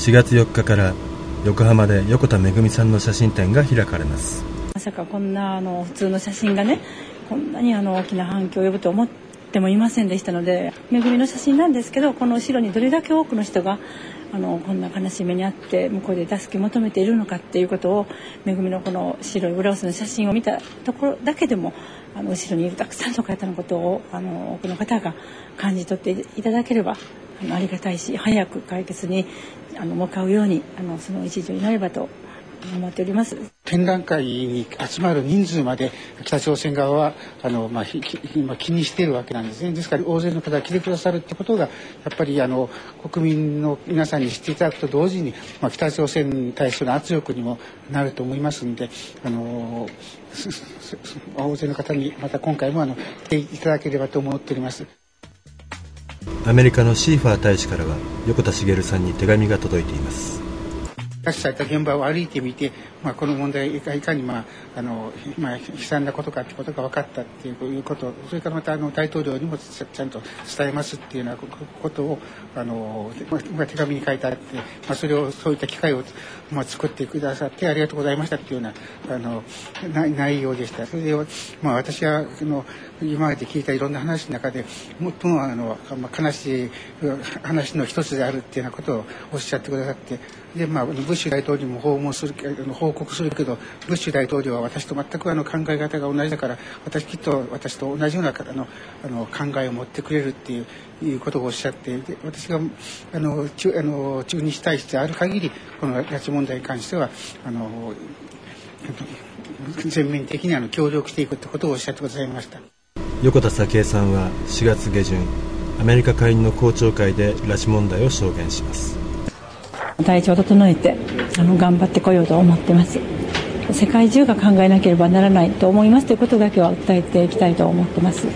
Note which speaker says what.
Speaker 1: 4月4日から横浜で横田めぐみさんの写真展が開かれます。
Speaker 2: まさかこんなあの普通の写真がねこんなにあの大きな反響を呼ぶと思ってもいませんでしたのでめぐみの写真なんですけどこの後ろにどれだけ多くの人があのこんな悲しい目にあって向こうで助け求めているのかっていうことをめぐみのこの白いブラウスの写真を見たところだけでもあの後ろにいるたくさんの方のことをあの多くの方が感じ取っていただければあのありがたいし早く解決にあの向かうようにあのその一助になればと思っております
Speaker 3: 展覧会に集まる人数まで北朝鮮側はあの、まあ、今気にしているわけなんですねですから大勢の方が来てくださるってことがやっぱりあの国民の皆さんに知っていただくと同時に、まあ、北朝鮮に対する圧力にもなると思いますのであの大勢の方にまた今回もあの来ていただければと思っております。
Speaker 1: アメリカのシーファー大使からは横田茂さんに手紙が届いています。
Speaker 3: 拉致された現場を歩いてみて、まあ、この問題がいかに、まああのまあ、悲惨なことかということが分かったっていうことそれからまたあの大統領にもちゃんと伝えますっていうようなことをあの、まあ、手紙に書いてあって、まあ、それをそういった機会を、まあ、作ってくださってありがとうございましたっていうようなあの内容でした。それで、まあ、私はあの今まで聞いたいろんな話の中で最もあの、悲しい話の一つであるっていうようなことをおっしゃってくださってで、まあ、ブッシュ大統領も訪問する報告するけどブッシュ大統領は私と全くあの考え方が同じだから私きっと私と同じようなあのあの考えを持ってくれるっていういうことをおっしゃってで私があの中あの中日対してある限りこの拉致問題に関してはあの全面的にあの協力していくってことをおっしゃってくださいました。
Speaker 1: 横田早紀江さんは4月下旬アメリカ下院の公聴会で拉致問題を証言します
Speaker 2: 体調を整えてあの頑張ってこようと思ってます。世界中が考えなければならないと思いますということだけは訴えていきたいと思ってます。